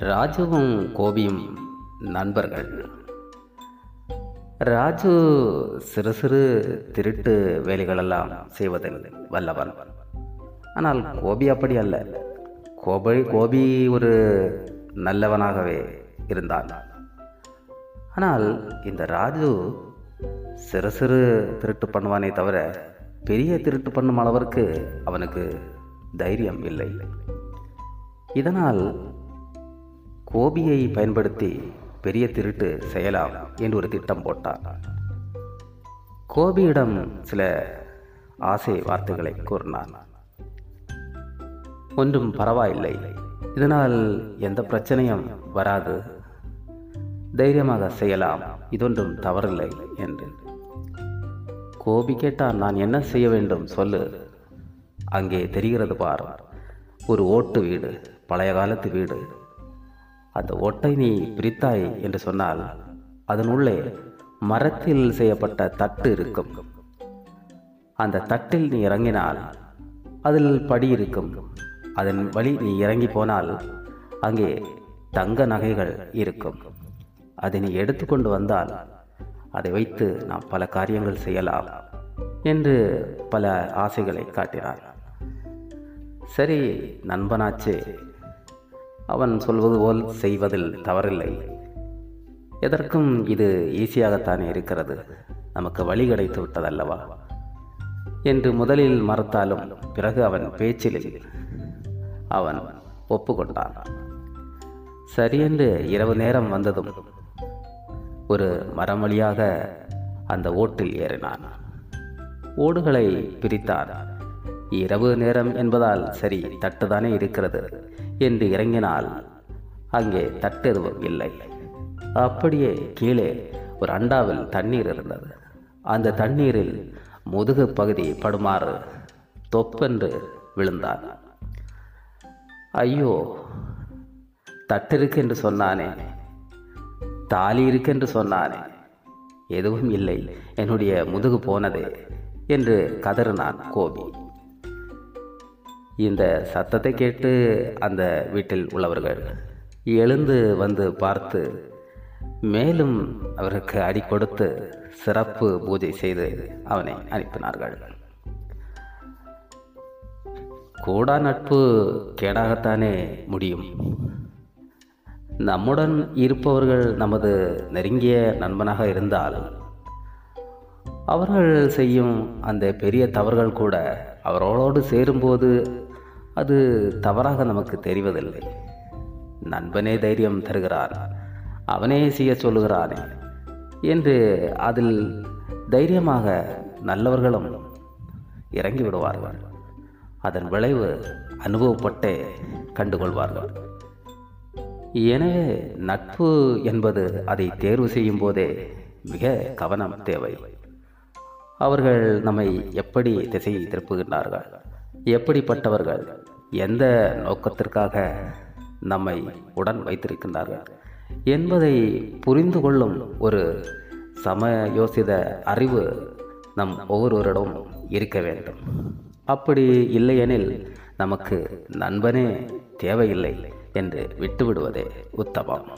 ராஜுவும் கோபியும் நண்பர்கள். ராஜு சிறு சிறு திருட்டு வேலைகளெல்லாம் செய்வதில் வல்லவன். ஆனால் கோபி அப்படி அல்ல. கோபி கோபி ஒரு நல்லவனாகவே இருந்தான். ஆனால் இந்த ராஜு சிறு சிறு திருட்டு பண்ணுவானே தவிர பெரிய திருட்டு பண்ணும் அளவிற்கு அவனுக்கு தைரியம் இல்லை. இதனால் கோபியை பயன்படுத்தி பெரிய திருட்டு செய்யலாம் என்று ஒரு திட்டம் போட்டார். கோபியிடம் சில ஆசை வார்த்தைகளை கூறினார். ஒன்றும் பரவாயில்லை. இதனால் எந்த பிரச்சனையும் வராது. தைரியமாக செய்யலாம். இதொன்றும் தவறில்லை என்று. கோபி கேட்டால் நான் என்ன செய்ய வேண்டும் சொல்லு. அங்கே தெரிகிறது பார். ஒரு ஓட்டு வீடு பழைய காலத்து வீடு. அந்த ஒட்டை நீ பிரித்தாய் என்று சொன்னால் அதன் உள்ளே மரத்தில் செய்யப்பட்ட தட்டு இருக்கும். அந்த தட்டில் நீ இறங்கினால் அதில் படி இருக்கும். அதன் வழி நீ இறங்கி போனால் அங்கே தங்க நகைகள் இருக்கும். அதை நீ எடுத்துக்கொண்டு வந்தால் அதை வைத்து நாம் பல காரியங்கள் செய்யலாம் என்று பல ஆசைகளை காட்டினார். சரி நண்பனாச்சே அவன் சொல்வது போல் செய்வதில் தவறில்லை. எதற்கும் இது ஈஸியாகத்தானே இருக்கிறது. நமக்கு வழி கிடைத்து விட்டதல்லவா? என்று முதலில் மறுத்தாலும் பிறகு அவன் பேச்சில் அவன் ஒப்புக்கொண்டான். சரியென்று இரவு நேரம் வந்ததும் ஒரு மரம் வழியாக அந்த ஓட்டில் ஏறினான். ஓடுகளை பிரித்தான். இரவு நேரம் என்பதால் சரி தட்டுதானே இருக்கிறது. என்று இறங்கினால் அங்கே தட்டெதுவும் இல்லை. அப்படியே கீழே ஒரு அண்டாவில் தண்ணீர் இருந்தது. அந்த தண்ணீரில் முதுகு பகுதி படுமாறு தொப்பென்று விழுந்தான். ஐயோ தட்டிருக்கு என்று சொன்னானே. தாலி இருக்கென்று சொன்னானே. எதுவும் இல்லை என்னுடைய முதுகு போனதே என்று கதறினான் கோபி. இந்த சத்தத்தை கேட்டு அந்த வீட்டில் உள்ளவர்கள் எழுந்து வந்து பார்த்து மேலும் அவருக்கு அடி கொடுத்து சிறப்பு பூஜை செய்து அவனை அனுப்பினார்கள். கூடா நட்பு கேடாகத்தானே முடியும். நம்முடன் இருப்பவர்கள் நமது நெருங்கிய நண்பனாக இருந்தால் அவர்கள் செய்யும் அந்த பெரிய தவறுகள் கூட அவர்களோடு சேரும்போது அது தவறாக நமக்கு தெரிவதில்லை. நண்பனே தைரியம் தருகிறான் அவனே செய்ய சொல்லுகிறானே என்று அதில் தைரியமாக நல்லவர்களும் இறங்கி விடுவார்கள் அதன் விளைவு அனுபவப்பட்டே கண்டுகொள்வார்கள். எனவே நட்பு என்பது அதை தேர்வு செய்யும் போதே மிக கவனம் தேவை. அவர்கள் நம்மை எப்படி திசை திருப்புகின்றார்கள்? எப்படிப்பட்டவர்கள்? எந்த நோக்கத்திற்காக நம்மை உடன் வைத்திருக்கின்றார்கள்? என்பதை புரிந்து கொள்ளும் ஒரு சமயோசித அறிவு நம் ஒவ்வொருவரிடம் இருக்க வேண்டும். அப்படி இல்லையெனில் நமக்கு நண்பனே தேவையில்லை என்று விட்டுவிடுவதே உத்தமம்.